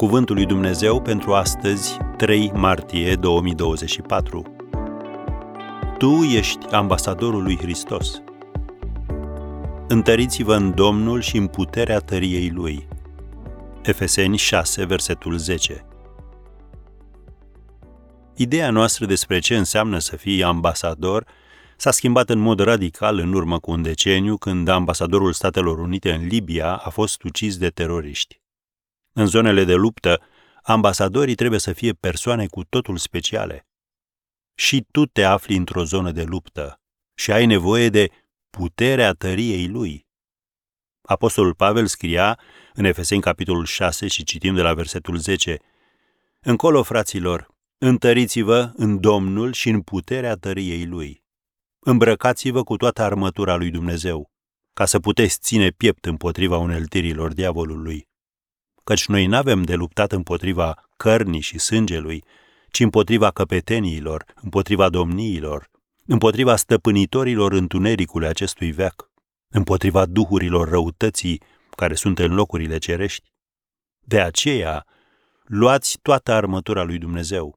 Cuvântul lui Dumnezeu pentru astăzi, 3 martie 2024. Tu ești ambasadorul lui Hristos. Întăriți-vă în Domnul și în puterea tăriei Lui. Efeseni 6, versetul 10. Ideea noastră despre ce înseamnă să fii ambasador s-a schimbat în mod radical în urmă cu un deceniu când ambasadorul Statelor Unite în Libia a fost ucis de teroriști. În zonele de luptă, ambasadorii trebuie să fie persoane cu totul speciale. Și tu te afli într-o zonă de luptă și ai nevoie de puterea tăriei lui. Apostolul Pavel scria în Efeseni capitolul 6 și citim de la versetul 10 Încolo, fraților, întăriți-vă în Domnul și în puterea tăriei lui. Îmbrăcați-vă cu toată armătura lui Dumnezeu, ca să puteți ține piept împotriva uneltirilor diavolului căci noi nu avem de luptat împotriva cărnii și sângelui, ci împotriva căpeteniilor, împotriva domniilor, împotriva stăpânitorilor întunericului acestui veac, împotriva duhurilor răutății care sunt în locurile cerești. De aceea, luați toată armătura lui Dumnezeu,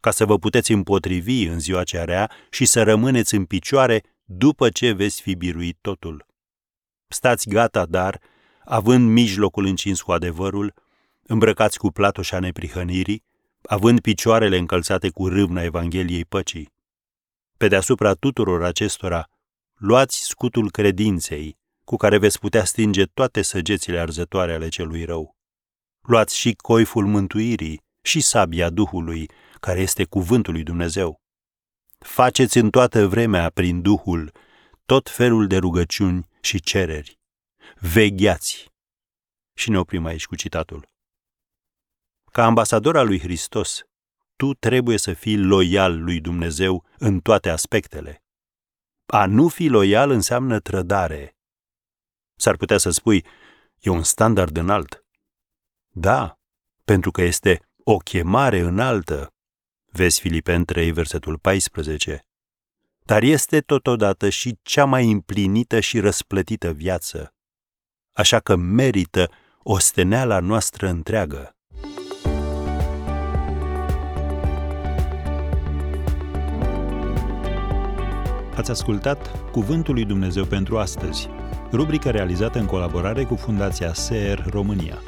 ca să vă puteți împotrivi în ziua cea rea și să rămâneți în picioare după ce veți fi biruit totul. Stați gata, dar, având mijlocul încins cu adevărul, îmbrăcați cu platoșa neprihănirii, având picioarele încălțate cu râvna Evangheliei păcii. Pe deasupra tuturor acestora, luați scutul credinței, cu care veți putea stinge toate săgețile arzătoare ale celui rău. Luați și coiful mântuirii și sabia Duhului, care este cuvântul lui Dumnezeu. Faceți în toată vremea, prin Duhul, tot felul de rugăciuni și cereri vegheați. Și ne oprim aici cu citatul. Ca ambasador al lui Hristos, tu trebuie să fii loial lui Dumnezeu în toate aspectele. A nu fi loial înseamnă trădare. S-ar putea să spui, e un standard înalt. Da, pentru că este o chemare înaltă. Vezi Filipen 3, versetul 14. Dar este totodată și cea mai împlinită și răsplătită viață așa că merită osteneala noastră întreagă. Ați ascultat Cuvântul lui Dumnezeu pentru astăzi, rubrica realizată în colaborare cu Fundația SER România.